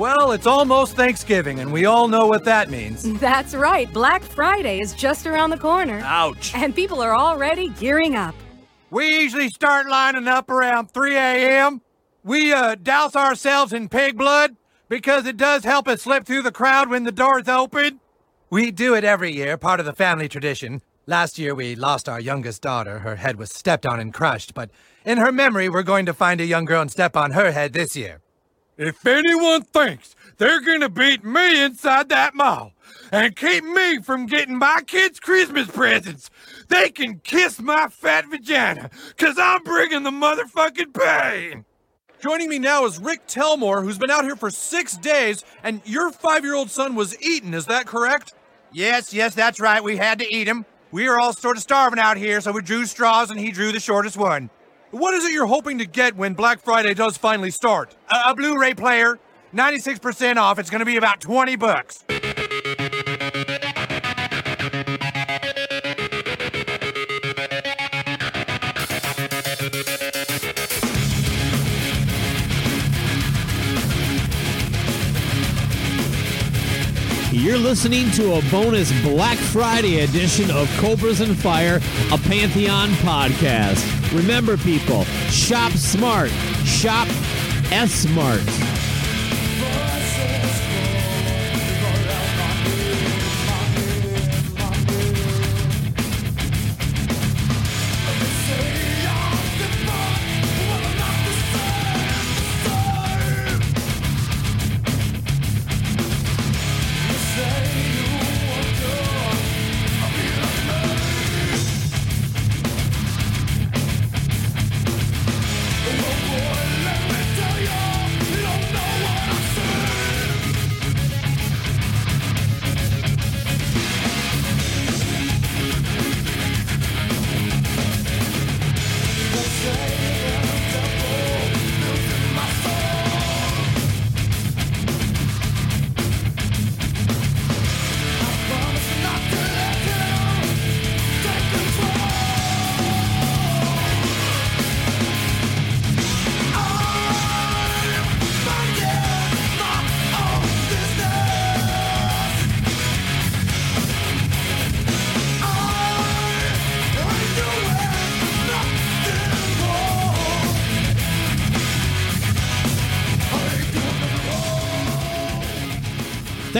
Well, it's almost Thanksgiving, and we all know what that means. That's right. Black Friday is just around the corner. Ouch. And people are already gearing up. We usually start lining up around 3 a.m. We uh, douse ourselves in pig blood because it does help us slip through the crowd when the doors open. We do it every year, part of the family tradition. Last year we lost our youngest daughter. Her head was stepped on and crushed, but in her memory, we're going to find a young girl and step on her head this year. If anyone thinks they're gonna beat me inside that mall and keep me from getting my kids' Christmas presents, they can kiss my fat vagina, cause I'm bringing the motherfucking pain. Joining me now is Rick Telmore, who's been out here for six days, and your five year old son was eaten, is that correct? Yes, yes, that's right. We had to eat him. We were all sort of starving out here, so we drew straws and he drew the shortest one. What is it you're hoping to get when Black Friday does finally start? A, a Blu-ray player, 96% off. It's going to be about 20 bucks. You're listening to a bonus Black Friday edition of Cobras and Fire, a Pantheon podcast. Remember, people, shop smart, shop S smart.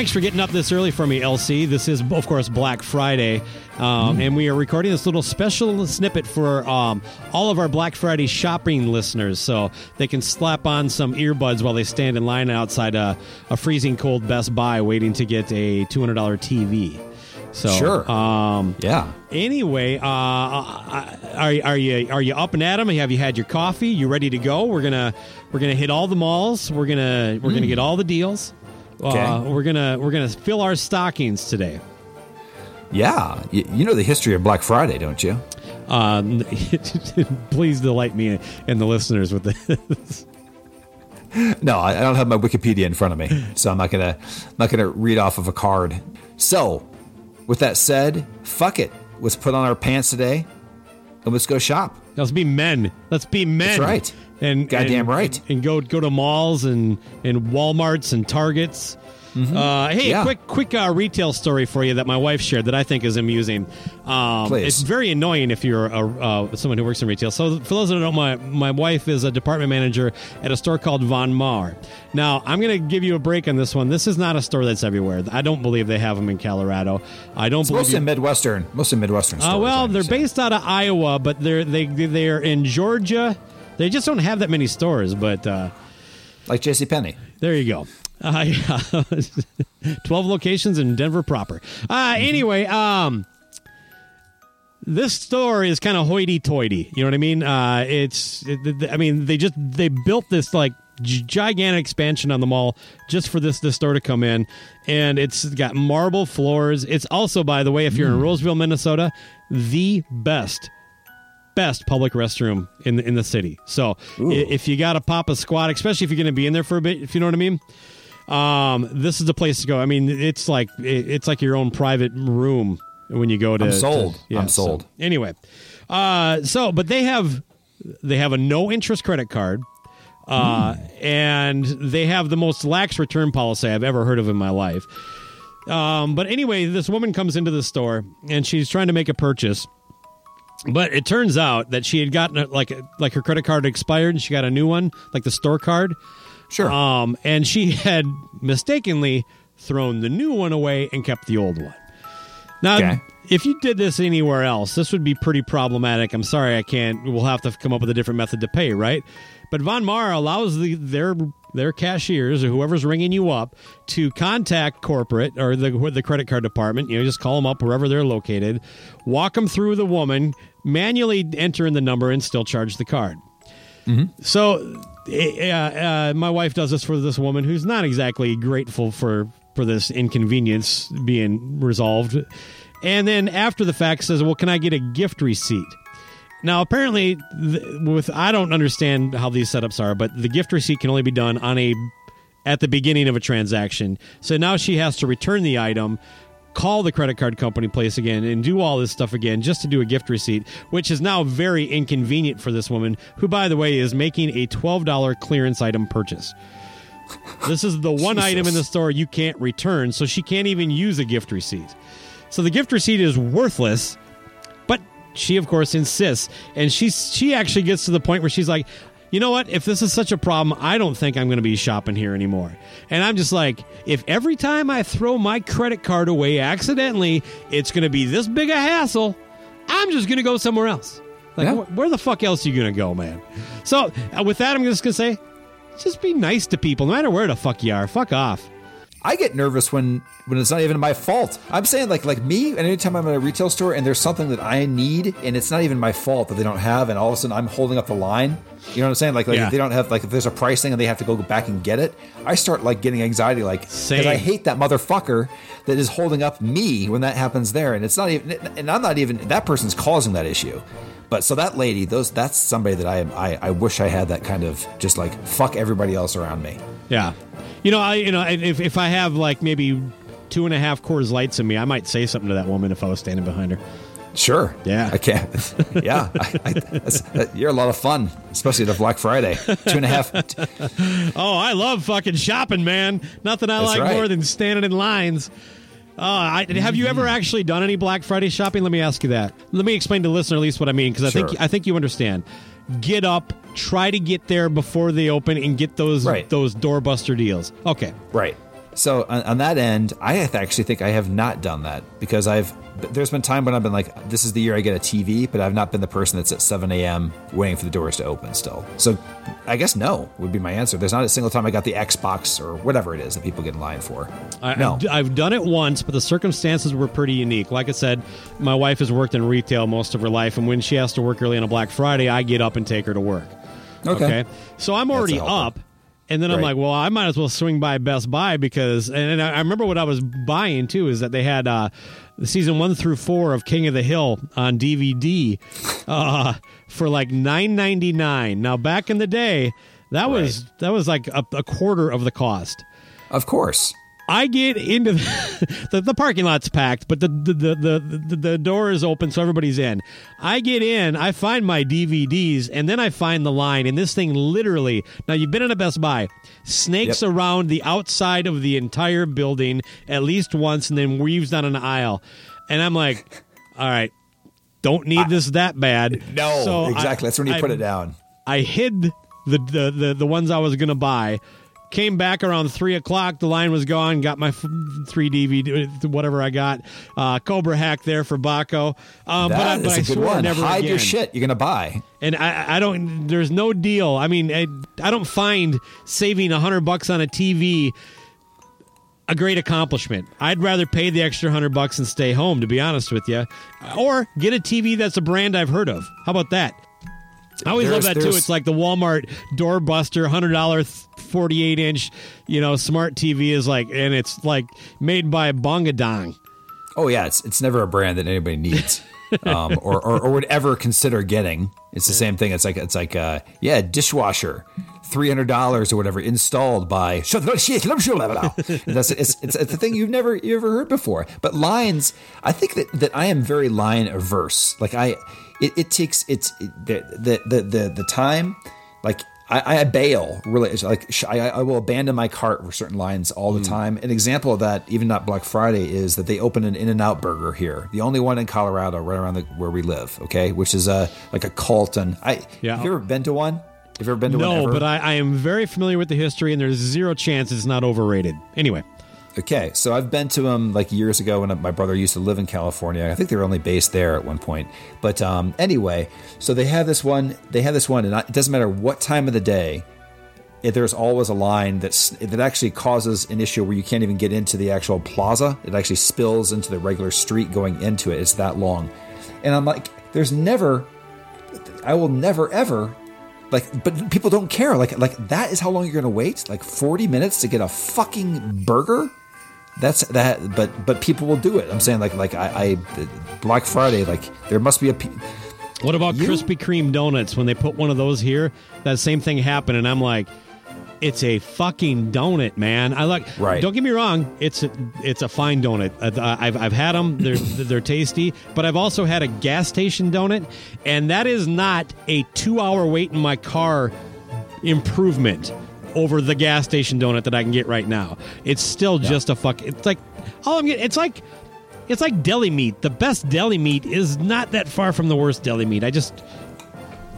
Thanks for getting up this early for me, LC. This is, of course, Black Friday, um, and we are recording this little special snippet for um, all of our Black Friday shopping listeners, so they can slap on some earbuds while they stand in line outside a, a freezing cold Best Buy, waiting to get a two hundred dollar TV. So Sure. um, Yeah. Anyway, uh, are are you are you up and at 'em? Have you had your coffee? You ready to go? We're gonna we're gonna hit all the malls. We're gonna we're gonna get all the deals. Uh, we're gonna we're gonna fill our stockings today. Yeah. You, you know the history of Black Friday, don't you? Um, please delight me and the listeners with this. No, I, I don't have my Wikipedia in front of me, so I'm not gonna I'm not gonna read off of a card. So, with that said, fuck it. Let's put on our pants today, and let's go shop. Let's be men. Let's be men. That's right. And Goddamn and- right. And go go to malls and and WalMarts and Targets. Uh, hey, Mm-hmm. Yeah. quick quick uh, retail story for you that my wife shared that I think is amusing. Um, Please. It's very annoying if you're a, uh, someone who works in retail. So for those that don't know, my my wife is a department manager at a store called Von Maur. Now I'm going to give you a break on this one. This is not a store that's everywhere. I don't believe they have them in Colorado. I don't It's believe mostly you- in Midwestern, mostly Midwestern. uh, stores, well, they're based out of Iowa, but they're they they're in Georgia. They just don't have that many stores, but uh, like J.C. Penney. there you go. Uh, yeah. Twelve locations in Denver proper. Uh, anyway, um, this store is kind of hoity-toity. You know what I mean? Uh, it's, it, I mean, they just they built this like gi- gigantic expansion on the mall just for this this store to come in, and it's got marble floors. It's also, by the way, if you're in Roseville, Minnesota, the best best public restroom in the, in the city. So i- if you got to pop a squat, especially if you're going to be in there for a bit, if you know what I mean, um, this is the place to go. I mean, it's like it's like your own private room when you go to. I'm sold. to- I'm so- sold. anyway, uh, so but they have they have a no interest credit card. uh, and they have the most lax return policy I've ever heard of in my life. Um, but anyway, this woman comes into the store and she's trying to make a purchase. But it turns out that she had gotten a, like like her credit card expired and she got a new one, like the store card. Sure. Um, and she had mistakenly thrown the new one away and kept the old one. Now, Okay. if you did this anywhere else, this would be pretty problematic. I'm sorry, I can't. We'll have to come up with a different method to pay, right? But Von Maur allows the, their their cashiers or whoever's ringing you up to contact corporate or the the credit card department. You know, just call them up wherever they're located, walk them through the woman, manually enter in the number, and still charge the card. So, eh, uh, uh, my wife does this for this woman who's not exactly grateful for for this inconvenience being resolved, and then after the fact says, "Well, can I get a gift receipt?" Now, apparently, th- with I don't understand how these setups are, but the gift receipt can only be done on a at the beginning of a transaction. So now she has to return the item, call the credit card company place again, and do all this stuff again just to do a gift receipt, which is now very inconvenient for this woman, who, by the way, is making a $12 clearance item purchase. This is the one item in the store you can't return, so she can't even use a gift receipt. So the gift receipt is worthless, she of course insists, and she's she actually gets to the point where she's like, you know what? If this is such a problem, I don't think I'm going to be shopping here anymore. And I'm just like, if every time I throw my credit card away accidentally, it's going to be this big a hassle, I'm just going to go somewhere else. Like, Yeah. wh- where the fuck else are you going to go, man? So uh, with that, I'm just going to say, just be nice to people, no matter where the fuck you are. Fuck off. I get nervous when when it's not even my fault. I'm saying like like me, and anytime I'm at a retail store and there's something that I need and it's not even my fault that they don't have, and all of a sudden I'm holding up the line. You know what I'm saying? Like like Yeah. if they don't have like if there's a price thing and they have to go back and get it, I start like getting anxiety like because I hate that motherfucker that is holding up me when that happens there, and it's not even and I'm not even that person's causing that issue. But so that lady, those that's somebody that I am I, I wish I had that kind of just like fuck everybody else around me. Yeah. You know, I you know, if if I have like maybe two and a half Coors Lights in me, I might say something to that woman if I was standing behind her. Sure. Yeah. I can't. Yeah. I, I, that, you're a lot of fun, especially the Black Friday. Two and a half. Oh, I love fucking shopping, man. Nothing I That's like right. more than standing in lines. Uh, I, have you ever actually done any Black Friday shopping? Let me ask you that. Let me explain to the listener at least what I mean because I Sure. think I think you understand. Get up, try to get there before they open, and get those Right. those doorbuster deals. Okay, Right. So on, on that end, I actually think I have not done that because I've there's been time when I've been like, this is the year I get a TV, but I've not been the person that's at 7 a.m. waiting for the doors to open still. So I guess no would be my answer. There's not a single time I got the Xbox or whatever it is that people get in line for. I, no. I've, done it once, but the circumstances were pretty unique. Like I said, my wife has worked in retail most of her life, and when she has to work early on a Black Friday, I get up and take her to work. Okay. So I'm already up. And then I'm like, well, I might as well swing by Best Buy because, and, and I remember what I was buying too is that they had uh, the season one through four of King of the Hill on DVD uh, for like nine ninety nine. Now, back in the day, that was that was like a, a quarter of the cost. Of course. I get into the, the, the parking lot's packed, but the the, the the the door is open, so everybody's in. I get in, I find my DVDs, and then I find the line, and this thing literally. Now you've been in a Best Buy, snakes Yep. around the outside of the entire building at least once, and then weaves down an aisle, and I'm like, all right, don't need this that bad. No, So I- exactly. That's when you I- put it down. I hid the the the, the ones I was going to buy. Came back around three o'clock. The line was gone. Got my f- three DVD, whatever I got. Uh, Cobra Hack there for Bakko. Um, but I, but is I a good swore one. never Hide again. your shit you're going to buy. And I, I don't. There's no deal. I mean, I, I don't find saving a hundred bucks on a TV a great accomplishment. I'd rather pay the extra hundred bucks and stay home, to be honest with you, or get a TV that's a brand I've heard of. How about that? I always love that too. It's like the Walmart doorbuster, hundred dollar, forty eight inch, you know, smart TV is like, and it's like made by Bongadong. Oh yeah, it's it's never a brand that anybody needs, um, or, or or would ever consider getting. It's the same thing. It's like it's like uh, yeah, dishwasher, three hundred dollars or whatever, installed by. That's it's, it's it's a thing you've never you ever heard before. But lines, I think that that I am very line averse. Like I, it, it takes it's the, the the the time. Like I, I bail really. Like I, I will abandon my cart for certain lines all the hmm. time. An example of that, even not Black Friday, is that they opened an In and Out Burger here, the only one in Colorado, right around the, where we live. Okay, which is a like a cult. And I, Yeah. have you ever been to one? Have you ever been to one? No, but I, I am very familiar with the history, and there's zero chance it's not overrated. Anyway, Okay, so I've been to them like years ago when my brother used to live in California. I think they were only based there at one point. But um, anyway, so they have this one. They have this one, and it doesn't matter what time of the day. It, there's always a line that's that actually causes an issue where you can't even get into the actual plaza. It actually spills into the regular street going into it. It's that long, and I'm like, there's never, I will never ever like but people don't care like like that is how long you're gonna wait like 40 minutes to get a fucking burger that's that but but people will do it i'm saying like like i, I black friday like there must be a pe- what about You- Krispy Kreme donuts? When they put one of those here, that same thing happened, and I'm like, it's a fucking donut, man. I like. Right. Don't get me wrong. It's a, it's a fine donut. I've I've had them. They're they're tasty. But I've also had a gas station donut, and that is not a two hour wait in my car improvement over the gas station donut that I can get right now. It's still just a fuck. It's like all I'm getting. It's like it's like deli meat. The best deli meat is not that far from the worst deli meat. I just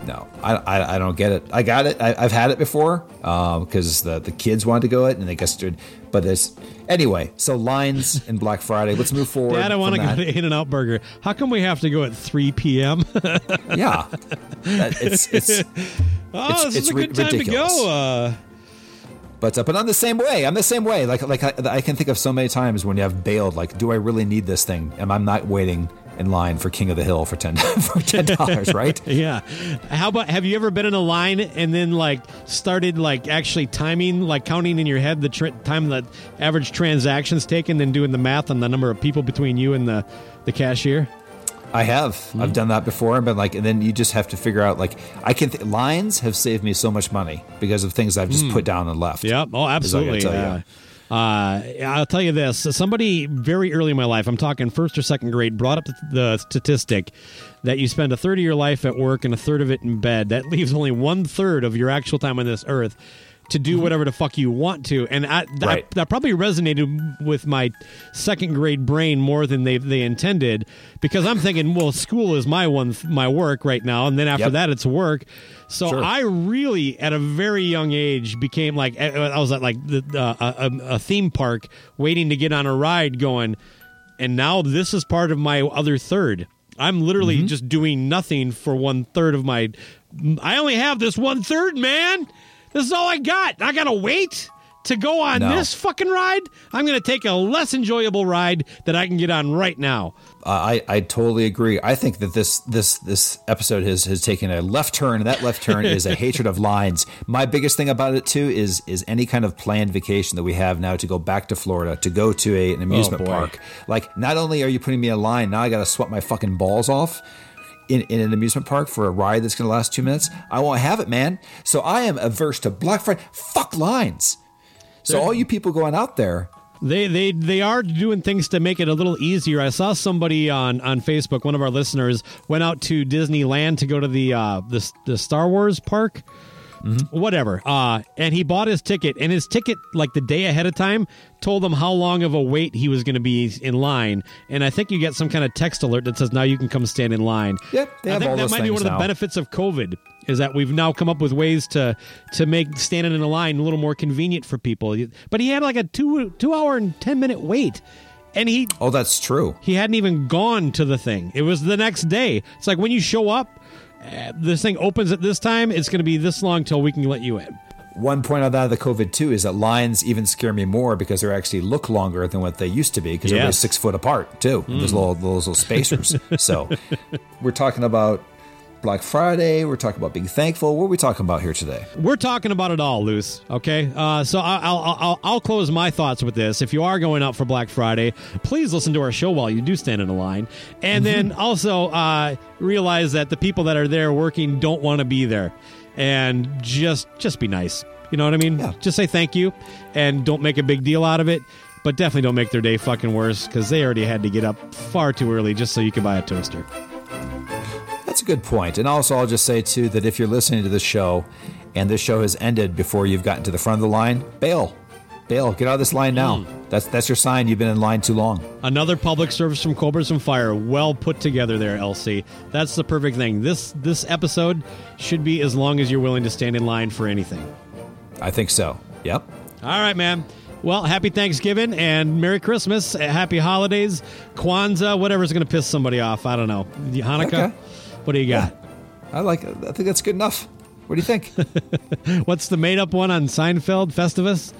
no I, I i don't get it i got it I, i've had it before because the the kids wanted to go it and they got guess but it's anyway so lines and black friday let's move forward Dad, I want to go to In and Out Burger. How come we have to go at 3 p.m. oh, yeah That- it's it's this it's is a good time ridiculous. to go. Uh, But uh, but I'm the same way. I'm the same way. Like like I, I can think of so many times when you have bailed. Like, do I really need this thing? Am I not waiting in line for King of the Hill for ten for ten dollars? Right? yeah. How about have you ever been in a line and then like started like actually timing, like counting in your head the tr- time that average transactions taken, then doing the math on the number of people between you and the the cashier? I have. Hmm. I've done that before. But like, and then you just have to figure out. Like, I can th- lines have saved me so much money because of things I've just put down and left. Yeah. Oh, is I gotta absolutely. tell Uh, you. uh, I'll tell you this. Somebody very early in my life, I'm talking first or second grade, brought up the statistic that you spend a third of your life at work and a third of it in bed. That leaves only one third of your actual time on this earth to do whatever the fuck you want to. And I, that, Mm-hmm. Right. that probably resonated with my second grade brain more than they they intended because I'm thinking, well, school is my one my work right now, and then after Yep. that it's work. So Sure. I really, at a very young age, became like I was at like the, uh, a, a theme park waiting to get on a ride, going, and now this is part of my other third. I'm literally Mm-hmm. just doing nothing for one third of my. I only have this one third, man. This is all I got. I gotta wait to go on No. this fucking ride. I'm gonna take a less enjoyable ride that I can get on right now. Uh, I I totally agree. I think that this this this episode has has taken a left turn, and that left turn is a hatred of lines. My biggest thing about it too is is any kind of planned vacation that we have now to go back to Florida to go to a, an amusement Oh, park. Like, not only are you putting me in line, now I got to sweat my fucking balls off. In, in an amusement park for a ride that's going to last two minutes, I won't have it, man. So I am averse to Black Friday. Fuck lines. So all you people going out there, They they they are doing things to make it a little easier. I saw somebody on on Facebook, one of our listeners, went out to Disneyland to go to the uh the the Star Wars park. Whatever. Uh and he bought his ticket and his ticket like the day ahead of time told him how long of a wait he was going to be in line. And I think you get some kind of text alert that says now you can come stand in line. Yep, I think that might be one of the benefits of COVID is that we've now come up with ways to to make standing in a line a little more convenient for people. But he had like a two two hour and ten minute wait, and he oh, that's true. he hadn't even gone to the thing. It was the next day. It's like when you show up, uh, this thing opens at this time. It's going to be this long till we can let you in. One point out of the COVID too is that lines even scare me more because they actually look longer than what they used to be because Yes. everybody's six foot apart too. And There's little those little spacers. so we're talking about Black Friday. We're talking about being thankful. What are we talking about here today? We're talking about it all, Luce. Okay, uh, so I- I'll, I'll I'll I'll close my thoughts with this. If you are going out for Black Friday, please listen to our show while you do stand in a line, and then also uh, realize that the people that are there working don't want to be there, and just just be nice. You know what I mean? Yeah. Just say thank you, and don't make a big deal out of it. But definitely don't make their day fucking worse because they already had to get up far too early just so you could buy a toaster. That's a good point. And also, I'll just say too that if you're listening to this show and this show has ended before you've gotten to the front of the line, bail. Bail. Get out of this line now. Hmm. That's that's your sign you've been in line too long. Another public service from Cobras and Fire. Well put together there, LC. That's the perfect thing. This this episode should be as long as you're willing to stand in line for anything. I think so. Yep. All right, man. Well, happy Thanksgiving and Merry Christmas. Happy holidays, Kwanzaa, whatever's going to piss somebody off. I don't know. Hanukkah. Okay. What do you got? I like. I think that's good enough. What do you think? What's the made up one on Seinfeld, Festivus?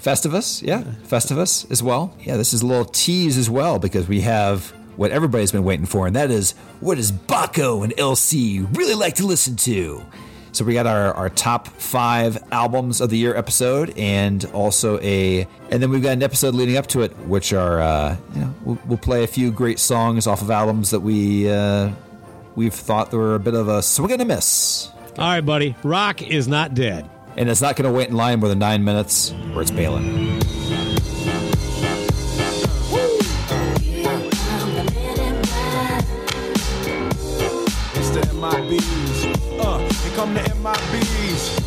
Festivus, yeah. Festivus as well. Yeah, this is a little tease as well because we have what everybody's been waiting for, and that is what does Bakko and LC really like to listen to? So we got our, our top five albums of the year episode, and also a, and then we've got an episode leading up to it, which are, uh, you know, we'll, we'll play a few great songs off of albums that we uh, we've thought they were a bit of a swing and a miss, All right, buddy. Rock is not dead. and it's not going to wait in line more than nine minutes, or it's bailing. It's MIBs. Uh, here come the MIBs.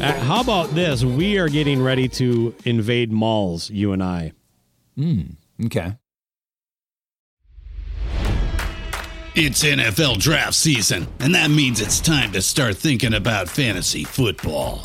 Uh, how about this? We are getting ready to invade malls, you and I. Mm, Okay. It's NFL draft season, and that means it's time to start thinking about fantasy football.